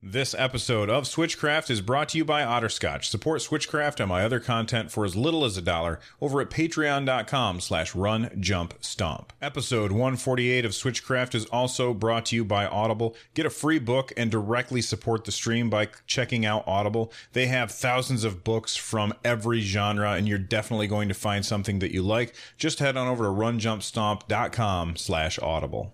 This episode of Switchcraft is brought to you by Otterscotch. Support Switchcraft and my other content for as little as a dollar over at patreon.com slash run jump stomp. Episode 148 of Switchcraft is also brought to you by Audible. Get a free book and directly support the stream by checking out Audible. They have thousands of books from every genre and you're definitely going to find something that you like. Just head on over to runjumpstomp.com slash audible.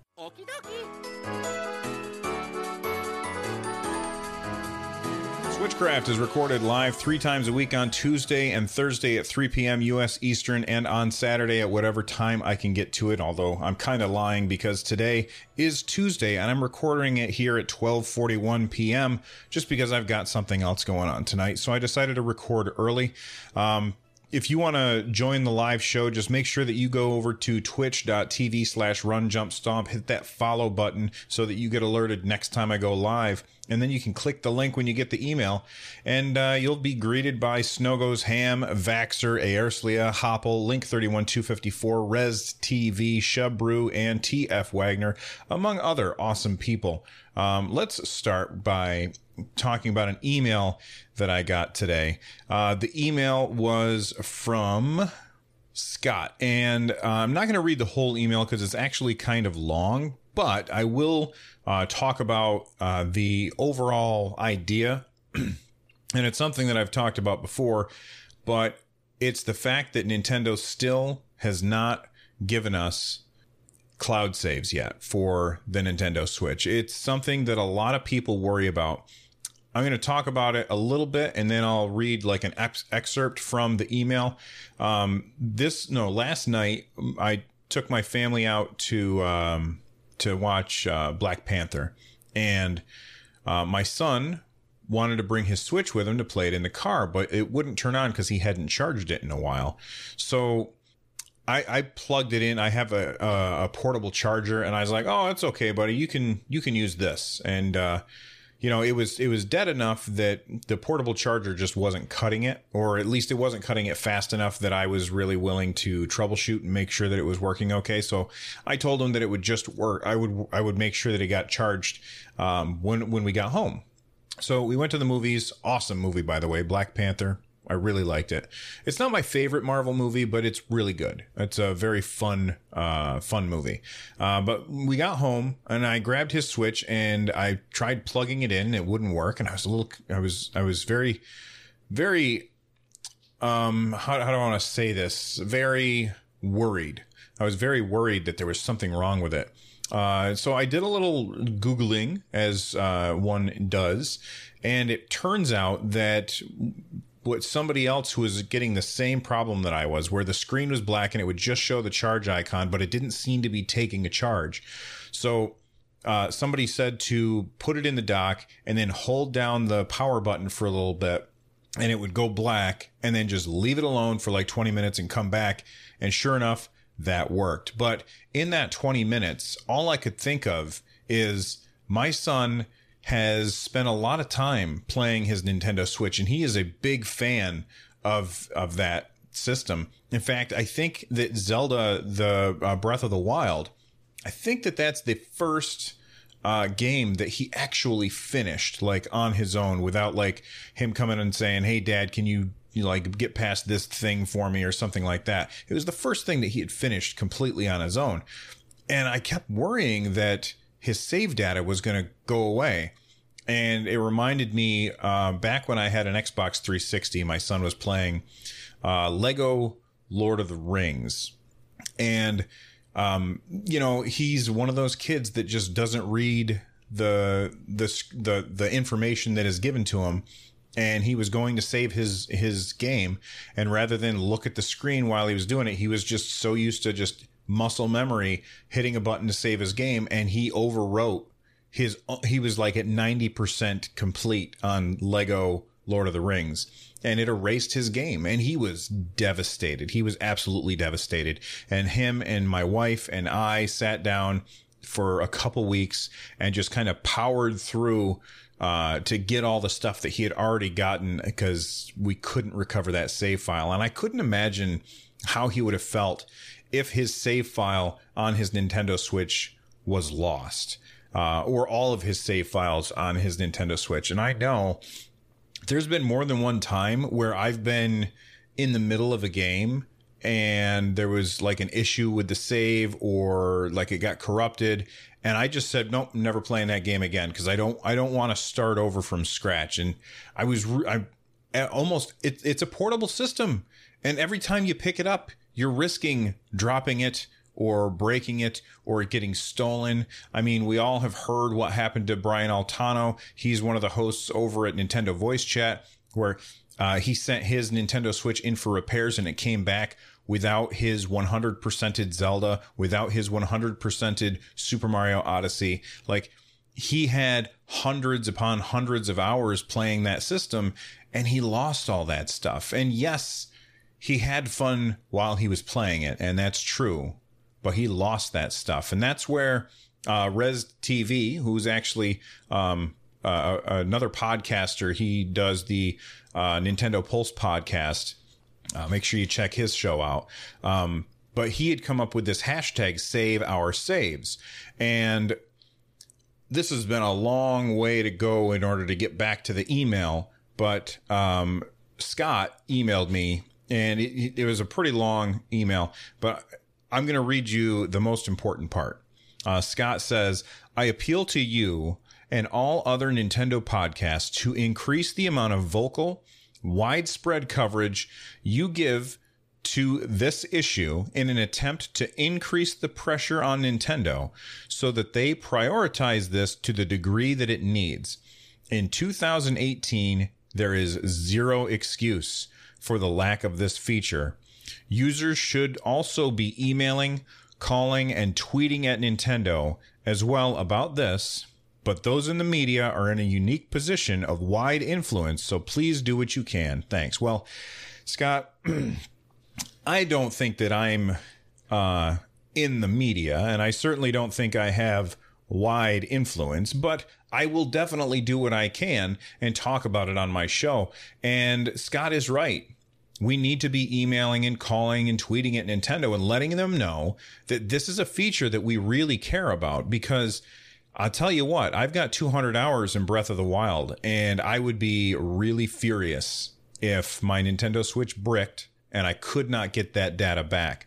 Switchcraft is recorded live three times a week on Tuesday and Thursday at 3 p.m. U.S. Eastern and on Saturday at whatever time I can get to it. Although I'm kind of lying because today is Tuesday and I'm recording it here at 12:41 p.m. just because I've got something else going on tonight. So I decided to record early. Um, if you want to join the live show, just make sure that you go over to twitch.tv slash run jump stomp, hit that follow button so that you get alerted next time I go live. And then you can click the link when you get the email, and uh, you'll be greeted by Snogos Ham, Vaxer, Aerslia, Hopple, Link 31254, Res TV, Shubrew, and TF Wagner, among other awesome people. Um, let's start by talking about an email that I got today. Uh, the email was from Scott, and uh, I'm not going to read the whole email because it's actually kind of long, but I will uh, talk about uh, the overall idea. and it's something that I've talked about before, but it's the fact that Nintendo still has not given us cloud saves yet for the Nintendo Switch. It's something that a lot of people worry about. I'm going to talk about it a little bit and then I'll read like an ex- excerpt from the email. Um, this, no, last night I took my family out to, um, to watch uh, Black Panther and uh, my son wanted to bring his Switch with him to play it in the car, but it wouldn't turn on because he hadn't charged it in a while. So I, I plugged it in. I have a, a, a portable charger, and I was like, "Oh, it's okay, buddy. You can you can use this." And uh, you know, it was it was dead enough that the portable charger just wasn't cutting it, or at least it wasn't cutting it fast enough that I was really willing to troubleshoot and make sure that it was working okay. So I told him that it would just work. I would I would make sure that it got charged um, when when we got home. So we went to the movies. Awesome movie, by the way, Black Panther. I really liked it. It's not my favorite Marvel movie, but it's really good. It's a very fun, uh, fun movie. Uh, but we got home and I grabbed his Switch and I tried plugging it in. It wouldn't work, and I was a little. I was. I was very, very. Um, how, how do I want to say this? Very worried. I was very worried that there was something wrong with it. Uh, so I did a little googling, as uh, one does, and it turns out that what somebody else who was getting the same problem that I was, where the screen was black and it would just show the charge icon, but it didn't seem to be taking a charge. So uh, somebody said to put it in the dock and then hold down the power button for a little bit and it would go black and then just leave it alone for like 20 minutes and come back. And sure enough, that worked. But in that 20 minutes, all I could think of is my son has spent a lot of time playing his Nintendo Switch, and he is a big fan of of that system. In fact, I think that Zelda: The uh, Breath of the Wild, I think that that's the first uh, game that he actually finished like on his own without like him coming and saying, "Hey, Dad, can you?" You like get past this thing for me or something like that. It was the first thing that he had finished completely on his own. And I kept worrying that his save data was going to go away. And it reminded me uh, back when I had an Xbox 360, my son was playing uh, Lego Lord of the Rings. And, um, you know, he's one of those kids that just doesn't read the, the, the, the information that is given to him and he was going to save his his game and rather than look at the screen while he was doing it he was just so used to just muscle memory hitting a button to save his game and he overwrote his he was like at 90% complete on Lego Lord of the Rings and it erased his game and he was devastated. He was absolutely devastated. And him and my wife and I sat down for a couple weeks and just kind of powered through uh, to get all the stuff that he had already gotten because we couldn't recover that save file. And I couldn't imagine how he would have felt if his save file on his Nintendo Switch was lost. Uh, or all of his save files on his Nintendo Switch. And I know there's been more than one time where I've been in the middle of a game and there was like an issue with the save or like it got corrupted and I just said nope never playing that game again because I don't I don't want to start over from scratch and I was I almost it, it's a portable system and every time you pick it up you're risking dropping it or breaking it or getting stolen. I mean, we all have heard what happened to Brian Altano. He's one of the hosts over at Nintendo Voice Chat where uh, he sent his Nintendo Switch in for repairs and it came back without his 100%ed Zelda, without his 100%ed Super Mario Odyssey. Like, he had hundreds upon hundreds of hours playing that system and he lost all that stuff. And yes, he had fun while he was playing it, and that's true but he lost that stuff. And that's where uh, Res TV, who's actually um, uh, another podcaster, he does the uh, Nintendo Pulse podcast. Uh, make sure you check his show out. Um, but he had come up with this hashtag save our saves. And this has been a long way to go in order to get back to the email. But um, Scott emailed me, and it, it was a pretty long email. But I'm going to read you the most important part. Uh, Scott says, I appeal to you and all other Nintendo podcasts to increase the amount of vocal, widespread coverage you give to this issue in an attempt to increase the pressure on Nintendo so that they prioritize this to the degree that it needs. In 2018, there is zero excuse for the lack of this feature Users should also be emailing, calling, and tweeting at Nintendo as well about this, but those in the media are in a unique position of wide influence, so please do what you can. Thanks. Well, Scott, I don't think that I'm uh, in the media, and I certainly don't think I have wide influence, but I will definitely do what I can and talk about it on my show. And Scott is right we need to be emailing and calling and tweeting at Nintendo and letting them know that this is a feature that we really care about because I'll tell you what, I've got 200 hours in Breath of the Wild and I would be really furious if my Nintendo Switch bricked and I could not get that data back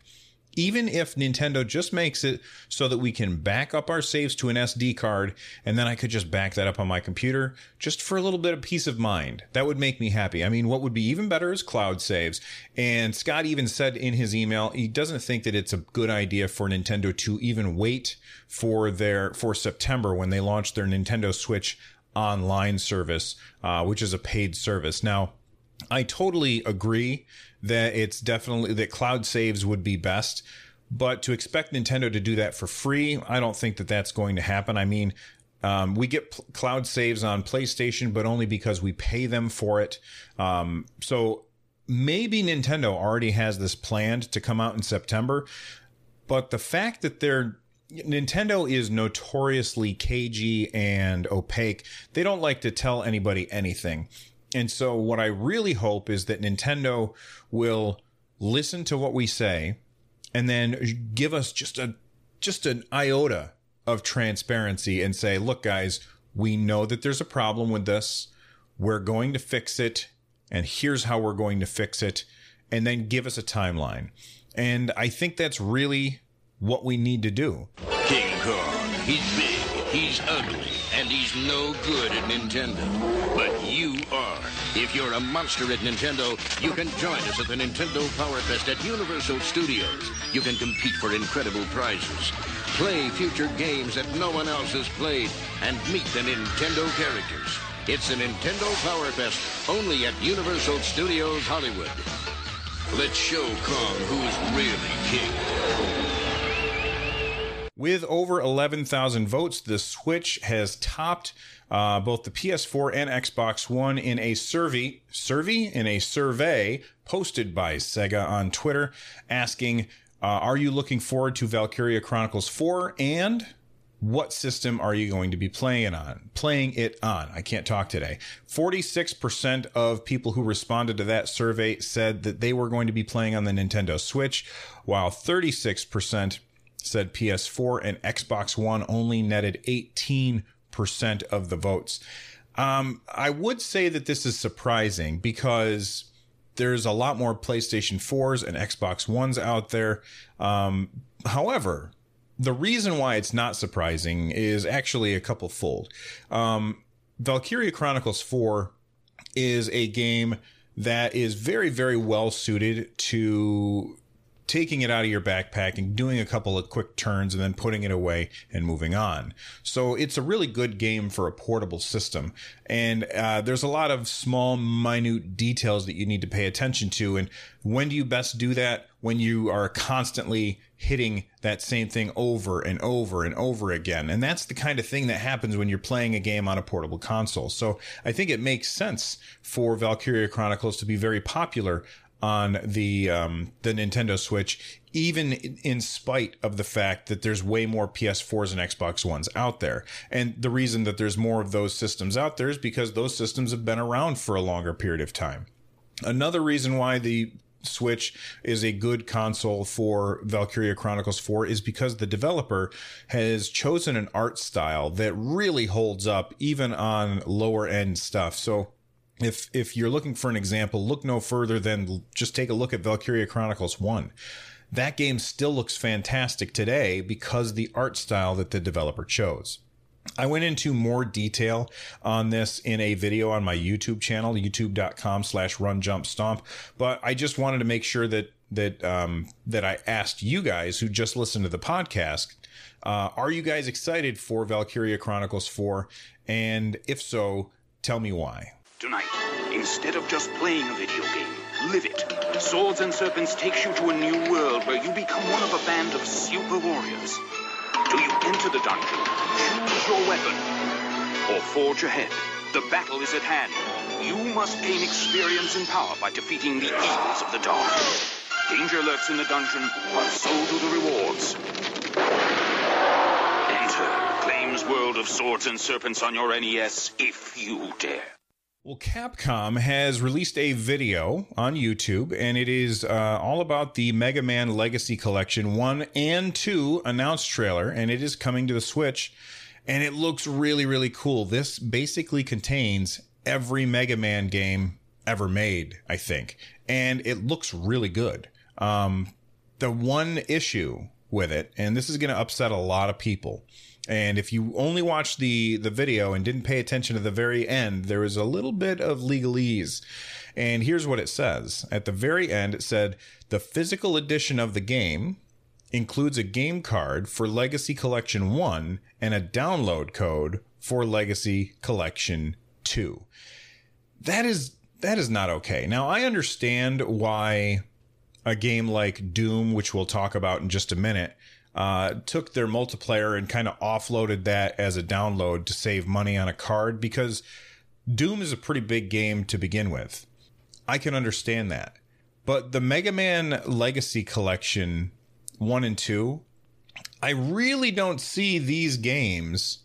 even if Nintendo just makes it so that we can back up our saves to an SD card and then I could just back that up on my computer just for a little bit of peace of mind. That would make me happy. I mean, what would be even better is cloud saves. And Scott even said in his email, he doesn't think that it's a good idea for Nintendo to even wait for their, for September when they launch their Nintendo Switch online service, uh, which is a paid service. Now, I totally agree that it's definitely that cloud saves would be best. But to expect Nintendo to do that for free, I don't think that that's going to happen. I mean, um, we get cloud saves on PlayStation, but only because we pay them for it. Um, so maybe Nintendo already has this planned to come out in September. But the fact that they're Nintendo is notoriously cagey and opaque. They don't like to tell anybody anything. And so, what I really hope is that Nintendo will listen to what we say and then give us just a just an iota of transparency and say, "Look, guys, we know that there's a problem with this. We're going to fix it, and here's how we're going to fix it." And then give us a timeline. And I think that's really what we need to do. King Kong, he's big, he's ugly, and he's no good at Nintendo. But you are. If you're a monster at Nintendo, you can join us at the Nintendo Power Fest at Universal Studios. You can compete for incredible prizes, play future games that no one else has played, and meet the Nintendo characters. It's the Nintendo Power Fest, only at Universal Studios Hollywood. Let's show Kong who's really king. With over 11,000 votes, the Switch has topped uh, both the PS4 and Xbox One in a survey, survey in a survey posted by Sega on Twitter, asking, uh, "Are you looking forward to Valkyria Chronicles 4?" and what system are you going to be playing on? Playing it on. I can't talk today. 46% of people who responded to that survey said that they were going to be playing on the Nintendo Switch, while 36% said PS4 and Xbox One only netted 18% of the votes. Um, I would say that this is surprising because there's a lot more PlayStation 4s and Xbox Ones out there. Um, however, the reason why it's not surprising is actually a couple fold. Um, Valkyria Chronicles 4 is a game that is very, very well suited to taking it out of your backpack and doing a couple of quick turns and then putting it away and moving on. So it's a really good game for a portable system. And uh, there's a lot of small, minute details that you need to pay attention to. And when do you best do that? When you are constantly hitting that same thing over and over and over again. And that's the kind of thing that happens when you're playing a game on a portable console. So I think it makes sense for Valkyria Chronicles to be very popular on the um, the Nintendo Switch, even in spite of the fact that there's way more PS4s and Xbox Ones out there. And the reason that there's more of those systems out there is because those systems have been around for a longer period of time. Another reason why the Switch is a good console for Valkyria Chronicles 4 is because the developer has chosen an art style that really holds up even on lower end stuff. So if if you're looking for an example, look no further than just take a look at Valkyria Chronicles 1. That game still looks fantastic today because the art style that the developer chose. I went into more detail on this in a video on my YouTube channel, youtube.com slash run jump stomp. But I just wanted to make sure that that um, that I asked you guys who just listened to the podcast, uh, are you guys excited for Valkyria Chronicles 4? And if so, tell me why. Tonight, instead of just playing a video game, live it. Swords and Serpents takes you to a new world where you become one of a band of super warriors. Do you enter the dungeon, choose your weapon, or forge ahead? The battle is at hand. You must gain experience and power by defeating the evils of the dark. Danger lurks in the dungeon, but so do the rewards. Enter Acclaim's World of Swords and Serpents on your NES if you dare. Well, Capcom has released a video on YouTube, and it is uh, all about the Mega Man Legacy Collection 1 and 2 announced trailer, and it is coming to the Switch, and it looks really, really cool. This basically contains every Mega Man game ever made, I think, and it looks really good. Um, the one issue with it, and this is going to upset a lot of people, and if you only watched the the video and didn't pay attention to the very end, there was a little bit of legalese. And here's what it says. At the very end, it said the physical edition of the game includes a game card for Legacy Collection 1 and a download code for Legacy Collection 2. That is that is not okay. Now, I understand why a game like Doom, which we'll talk about in just a minute, uh, took their multiplayer and kind of offloaded that as a download to save money on a card because Doom is a pretty big game to begin with. I can understand that. But the Mega Man Legacy Collection 1 and 2, I really don't see these games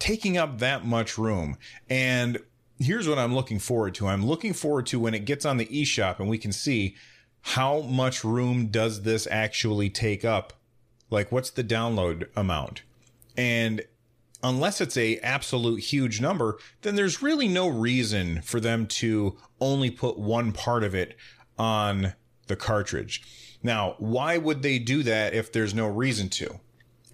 taking up that much room. And here's what I'm looking forward to I'm looking forward to when it gets on the eShop and we can see how much room does this actually take up like, what's the download amount? And unless it's a absolute huge number, then there's really no reason for them to only put one part of it on the cartridge. Now, why would they do that if there's no reason to?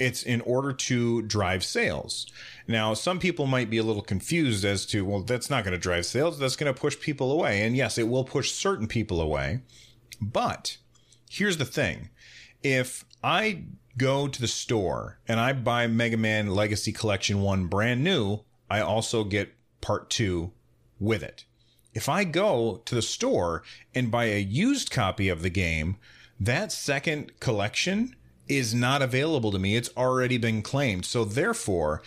It's in order to drive sales. Now, some people might be a little confused as to, well, that's not going to drive sales. That's going to push people away. And yes, it will push certain people away. But here's the thing. If I go to the store and I buy Mega Man Legacy Collection 1 brand new, I also get part 2 with it. If I go to the store and buy a used copy of the game, that second collection is not available to me. It's already been claimed. So therefore,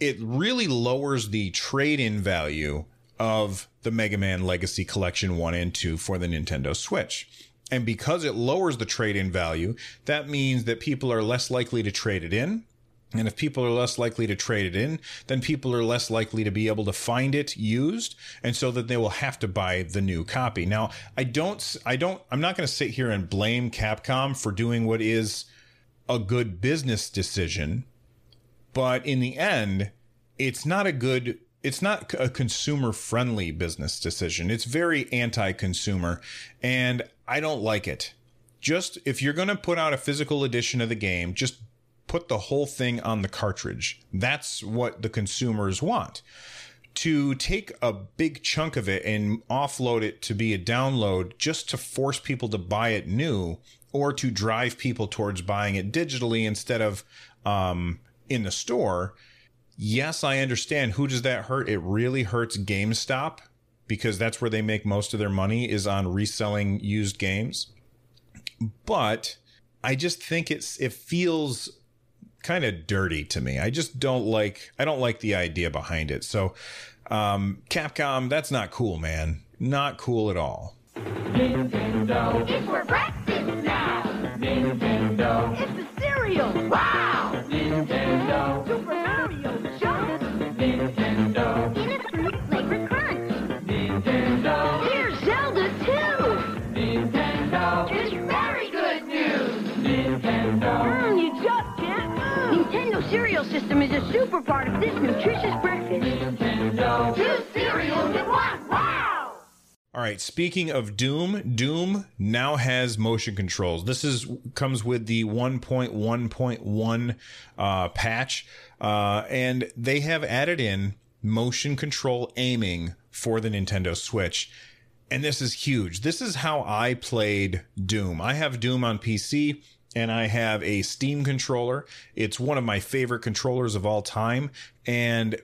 it really lowers the trade in value of the Mega Man Legacy Collection 1 and 2 for the Nintendo Switch. And because it lowers the trade in value, that means that people are less likely to trade it in. And if people are less likely to trade it in, then people are less likely to be able to find it used. And so that they will have to buy the new copy. Now, I don't, I don't, I'm not going to sit here and blame Capcom for doing what is a good business decision. But in the end, it's not a good it's not a consumer friendly business decision. It's very anti consumer, and I don't like it. Just if you're going to put out a physical edition of the game, just put the whole thing on the cartridge. That's what the consumers want. To take a big chunk of it and offload it to be a download just to force people to buy it new or to drive people towards buying it digitally instead of um, in the store yes, I understand. Who does that hurt? It really hurts GameStop because that's where they make most of their money is on reselling used games. But I just think it's it feels kind of dirty to me. I just don't like I don't like the idea behind it. So um Capcom, that's not cool, man. Not cool at all. Nintendo. It's for breakfast now. Nintendo. It's the cereal. Wow. Nintendo. Cereal system is a super part of this nutritious breakfast. Two cereals in one. All right. Speaking of Doom, Doom now has motion controls. This is comes with the 1.1.1 uh, patch, uh, and they have added in motion control aiming for the Nintendo Switch. And this is huge. This is how I played Doom. I have Doom on PC and I have a Steam controller. It's one of my favorite controllers of all time. And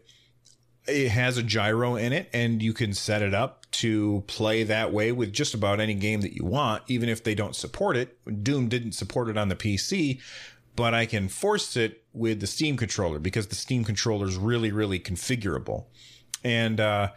it has a gyro in it and you can set it up to play that way with just about any game that you want, even if they don't support it. Doom didn't support it on the PC, but I can force it with the Steam controller because the Steam controller is really, really configurable. And, uh,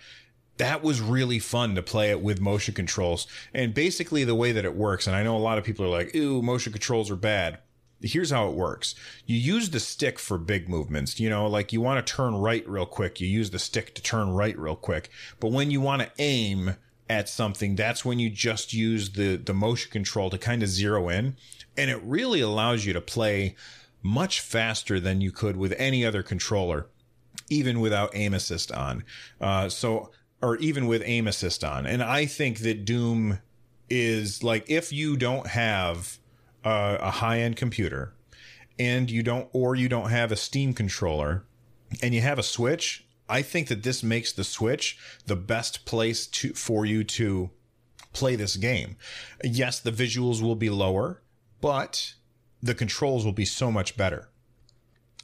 that was really fun to play it with motion controls. And basically the way that it works, and I know a lot of people are like, ooh, motion controls are bad here's how it works. You use the stick for big movements. You know, like you want to turn right real quick. You use the stick to turn right real quick. But when you want to aim at something, that's when you just use the, the motion control to kind of zero in. And it really allows you to play much faster than you could with any other controller, even without aim assist on. Uh, so, or even with aim assist on. And I think that Doom is like, if you don't have a, a high end computer and you don't, or you don't have a Steam controller and you have a Switch, I think that this makes the Switch the best place to, for you to play this game. Yes, the visuals will be lower, but the controls will be so much better.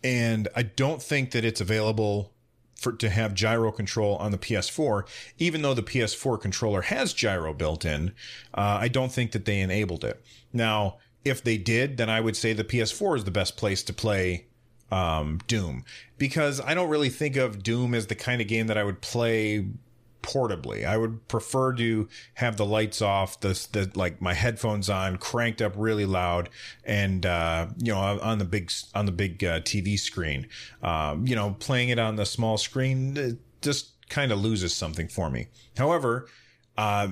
And I don't think that it's available for to have gyro control on the PS4, even though the PS4 controller has gyro built in. Uh, I don't think that they enabled it. Now, if they did, then I would say the PS4 is the best place to play um, Doom because I don't really think of Doom as the kind of game that I would play portably. I would prefer to have the lights off, the, the like my headphones on, cranked up really loud, and uh, you know on the big on the big uh, TV screen. Um, you know, playing it on the small screen just kind of loses something for me. However, uh,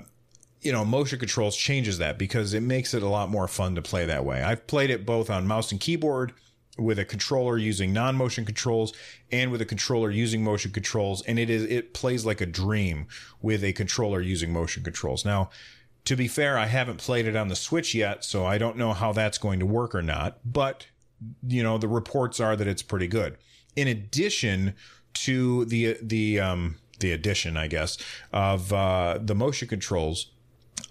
you know, motion controls changes that because it makes it a lot more fun to play that way. I've played it both on mouse and keyboard with a controller using non-motion controls and with a controller using motion controls and it is it plays like a dream with a controller using motion controls. Now, to be fair, I haven't played it on the Switch yet, so I don't know how that's going to work or not, but you know, the reports are that it's pretty good. In addition to the the um the addition, I guess, of uh, the motion controls,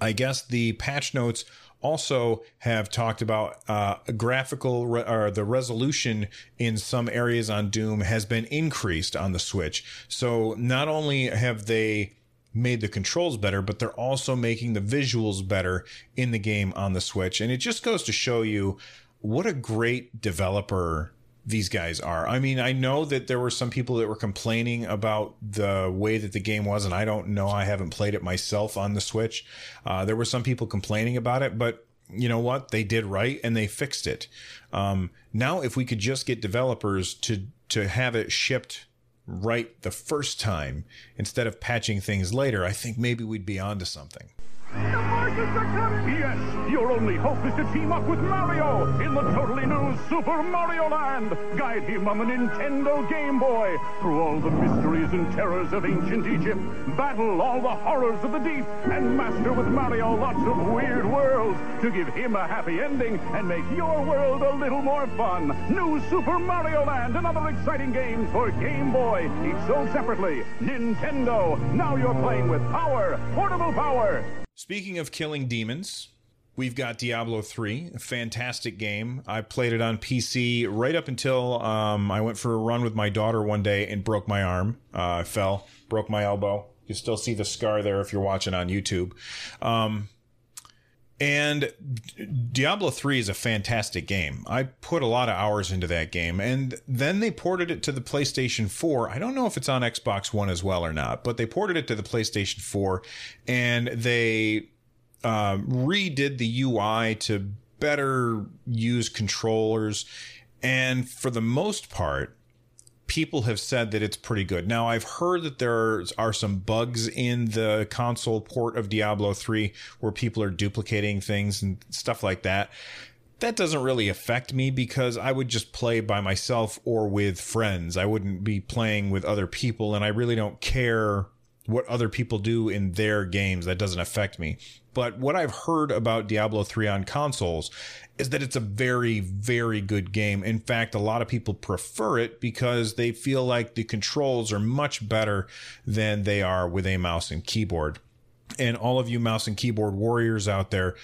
I guess the patch notes also have talked about uh, graphical re- or the resolution in some areas on Doom has been increased on the Switch. So not only have they made the controls better, but they're also making the visuals better in the game on the Switch. And it just goes to show you what a great developer these guys are. I mean, I know that there were some people that were complaining about the way that the game was, and I don't know. I haven't played it myself on the Switch. Uh, there were some people complaining about it, but you know what? They did right and they fixed it. Um, now, if we could just get developers to to have it shipped right the first time instead of patching things later, I think maybe we'd be onto something. Yes, your only hope is to team up with Mario in the totally new Super Mario Land. Guide him on the Nintendo Game Boy through all the mysteries and terrors of ancient Egypt. Battle all the horrors of the deep and master with Mario lots of weird worlds to give him a happy ending and make your world a little more fun. New Super Mario Land and other exciting games for Game Boy, each sold separately. Nintendo, now you're playing with power, portable power. Speaking of killing demons, we've got Diablo 3, a fantastic game. I played it on PC right up until um, I went for a run with my daughter one day and broke my arm. Uh, I fell, broke my elbow. You still see the scar there if you're watching on YouTube. Um, and Diablo 3 is a fantastic game. I put a lot of hours into that game. And then they ported it to the PlayStation 4. I don't know if it's on Xbox One as well or not, but they ported it to the PlayStation 4 and they uh, redid the UI to better use controllers. And for the most part, people have said that it's pretty good. Now, I've heard that there are some bugs in the console port of Diablo 3 where people are duplicating things and stuff like that. That doesn't really affect me because I would just play by myself or with friends. I wouldn't be playing with other people, and I really don't care what other people do in their games. That doesn't affect me. But what I've heard about Diablo 3 on consoles is that it's a very, very good game. In fact, a lot of people prefer it because they feel like the controls are much better than they are with a mouse and keyboard. And all of you mouse and keyboard warriors out there,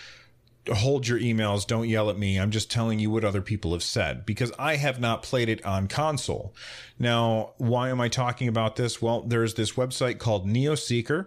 hold your emails. Don't yell at me. I'm just telling you what other people have said because I have not played it on console. Now, why am I talking about this? Well, there's this website called NeoSeeker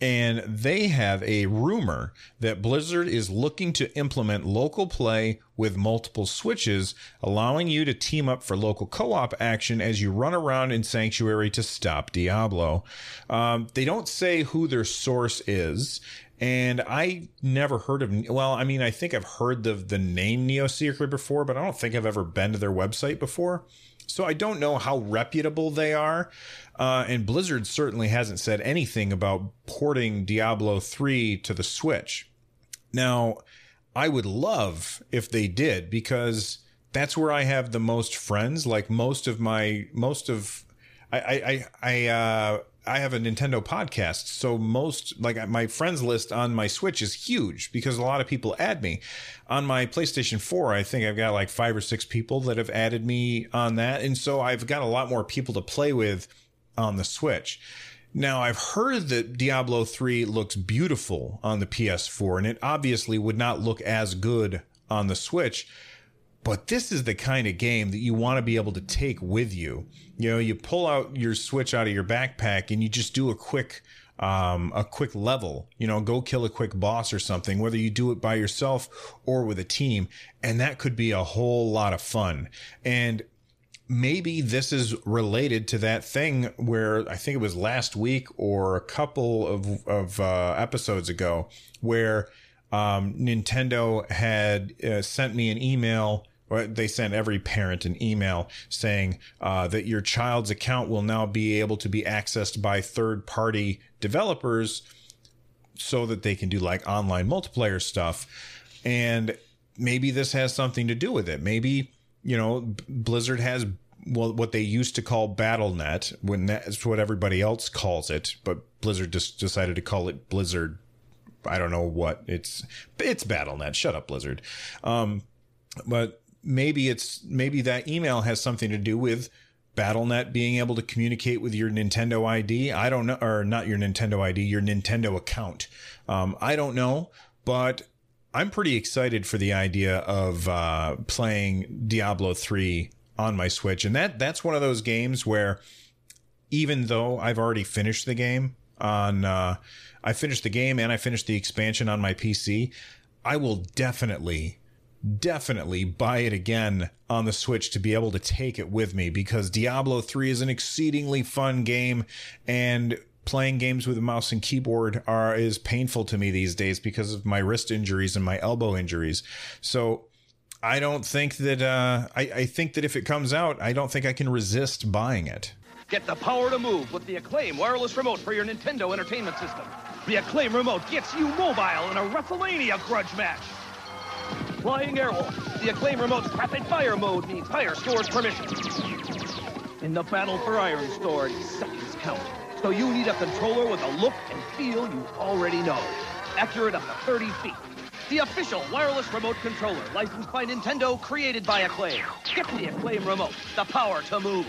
and they have a rumor that Blizzard is looking to implement local play with multiple switches, allowing you to team up for local co op action as you run around in Sanctuary to stop Diablo. Um, they don't say who their source is. And I never heard of, well, I mean, I think I've heard the, the name NeoSeeker before, but I don't think I've ever been to their website before. So I don't know how reputable they are. Uh, and Blizzard certainly hasn't said anything about porting Diablo 3 to the Switch. Now, I would love if they did because that's where I have the most friends. Like most of my, most of, I, I, I, uh, I have a Nintendo podcast, so most like my friends list on my Switch is huge because a lot of people add me. On my PlayStation 4, I think I've got like five or six people that have added me on that, and so I've got a lot more people to play with on the Switch. Now, I've heard that Diablo 3 looks beautiful on the PS4, and it obviously would not look as good on the Switch. But this is the kind of game that you want to be able to take with you. You know, you pull out your Switch out of your backpack and you just do a quick um, a quick level, you know, go kill a quick boss or something, whether you do it by yourself or with a team. And that could be a whole lot of fun. And maybe this is related to that thing where I think it was last week or a couple of, of uh, episodes ago where um, Nintendo had uh, sent me an email they sent every parent an email saying uh, that your child's account will now be able to be accessed by third party developers so that they can do like online multiplayer stuff. And maybe this has something to do with it. Maybe, you know, Blizzard has well, what they used to call BattleNet, when that's what everybody else calls it, but Blizzard just decided to call it Blizzard. I don't know what it's. It's BattleNet. Shut up, Blizzard. Um, but maybe it's maybe that email has something to do with BattleNet being able to communicate with your Nintendo ID. I don't know, or not your Nintendo ID, your Nintendo account. Um, I don't know, but I'm pretty excited for the idea of uh, playing Diablo 3 on my Switch, and that that's one of those games where even though I've already finished the game on, uh, I finished the game and I finished the expansion on my PC, I will definitely definitely buy it again on the Switch to be able to take it with me because Diablo 3 is an exceedingly fun game and playing games with a mouse and keyboard are is painful to me these days because of my wrist injuries and my elbow injuries. So I don't think that uh, I, I think that if it comes out, I don't think I can resist buying it. Get the power to move with the Acclaim wireless remote for your Nintendo Entertainment System. The Acclaim remote gets you mobile in a WrestleMania grudge match. Flying Airwolf, the Acclaim remote's rapid fire mode needs higher scores permission. In the battle for Iron Storage, seconds count. So you need a controller with a look and feel you already know. Accurate up to 30 feet. The official wireless remote controller, licensed by Nintendo, created by Acclaim. Get the Acclaim remote, the power to move.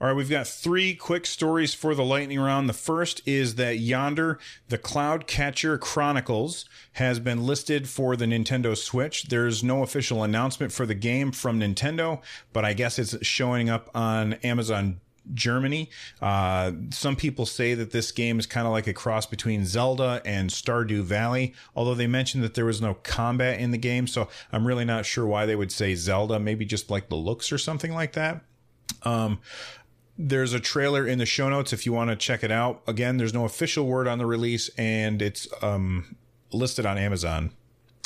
All right, we've got three quick stories for the lightning round. The first is that Yonder, the Cloud Catcher Chronicles, has been listed for the Nintendo Switch. There's no official announcement for the game from Nintendo, but I guess it's showing up on Amazon Germany. Uh, some people say that this game is kind of like a cross between Zelda and Stardew Valley, although they mentioned that there was no combat in the game. So I'm really not sure why they would say Zelda, maybe just like the looks or something like that. Um, there's a trailer in the show notes if you want to check it out. Again, there's no official word on the release, and it's um, listed on Amazon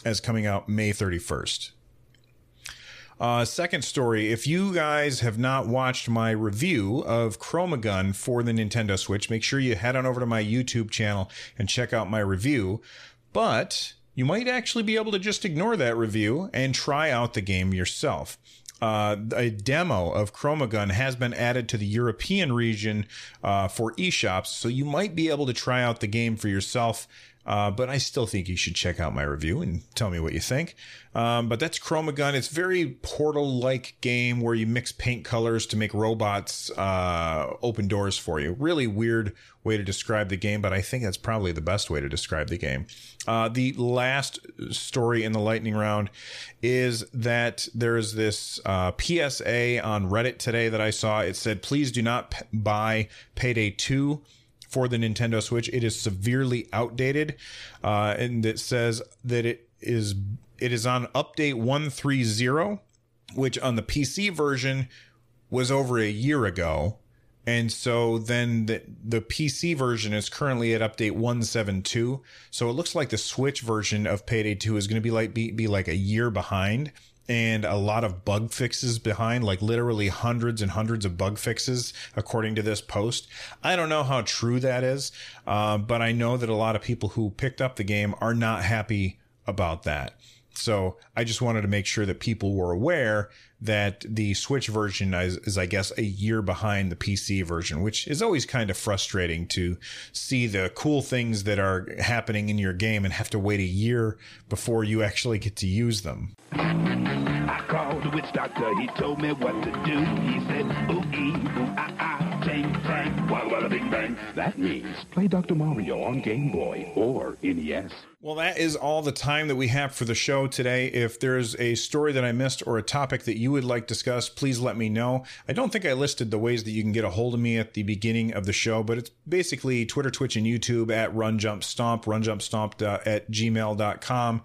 as coming out May 31st. Uh, second story if you guys have not watched my review of Chroma Gun for the Nintendo Switch, make sure you head on over to my YouTube channel and check out my review. But you might actually be able to just ignore that review and try out the game yourself uh, a demo of Chromagun has been added to the European region uh, for eShops, so you might be able to try out the game for yourself. Uh, but I still think you should check out my review and tell me what you think. Um, but that's Chroma Gun. It's very Portal-like game where you mix paint colors to make robots uh, open doors for you. Really weird way to describe the game, but I think that's probably the best way to describe the game. Uh, the last story in the lightning round is that there's this uh, PSA on Reddit today that I saw. It said, "Please do not p- buy Payday 2." For the Nintendo Switch. It is severely outdated, uh, and it says that it is it is on update one three zero, which on the PC version was over a year ago. And so then the, the PC version is currently at update 172. So it looks like the Switch version of Payday 2 is going to be like be, be like a year behind and a lot of bug fixes behind, like literally hundreds and hundreds of bug fixes, according to this post. I don't know how true that is, uh, but I know that a lot of people who picked up the game are not happy about that. So I just wanted to make sure that people were aware that the Switch version is, is, I guess, a year behind the PC version, which is always kind of frustrating to see the cool things that are happening in your game and have to wait a year before you actually get to use them. I called the witch doctor, he told me what to do. He said, ooh, ooh, ah, ah, tang, tang, walla, walla, bing, bang. That means play Dr. Mario on Game Boy or NES. Well, that is all the time that we have for the show today. If there's a story that I missed or a topic that you would like discussed, please let me know. I don't think I listed the ways that you can get a hold of me at the beginning of the show, but it's basically Twitter, Twitch, and YouTube at Run Jump Stomp, runjumpstomp at gmail.com.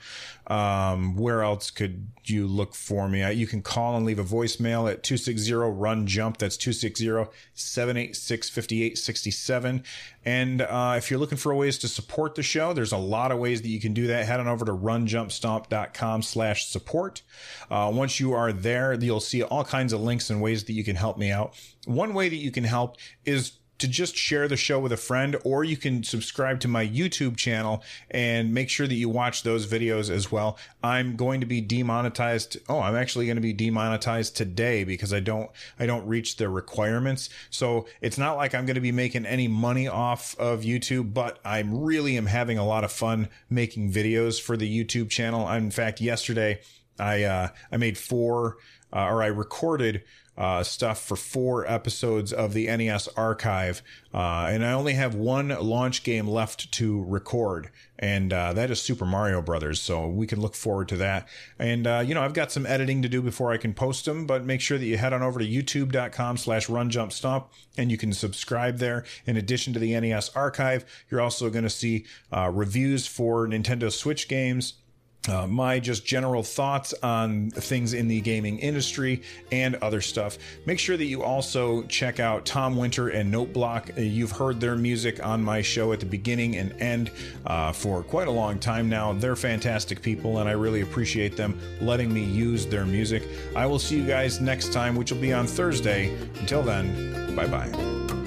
Um, where else could you look for me? You can call and leave a voicemail at 260 Run Jump. That's 260 786 5867. And uh, if you're looking for ways to support the show, there's a lot of ways that you can do that. Head on over to runjumpstomp.com slash support. Uh, once you are there, you'll see all kinds of links and ways that you can help me out. One way that you can help is to just share the show with a friend, or you can subscribe to my YouTube channel and make sure that you watch those videos as well. I'm going to be demonetized. Oh, I'm actually going to be demonetized today because I don't, I don't reach the requirements. So it's not like I'm going to be making any money off of YouTube, but I really am having a lot of fun making videos for the YouTube channel. In fact, yesterday I, uh, I made four, uh, or I recorded uh, stuff for four episodes of the NES archive. Uh, and I only have one launch game left to record, and uh, that is Super Mario Brothers. So we can look forward to that. And, uh, you know, I've got some editing to do before I can post them, but make sure that you head on over to youtube.com slash runjumpstomp and you can subscribe there. In addition to the NES archive, you're also going to see uh, reviews for Nintendo Switch games uh, my just general thoughts on things in the gaming industry and other stuff. Make sure that you also check out Tom Winter and Noteblock. Uh, You've heard their music on my show at the beginning and end uh, for quite a long time now. They're fantastic people, and I really appreciate them letting me use their music. I will see you guys next time, which will be on Thursday. Until then, bye bye.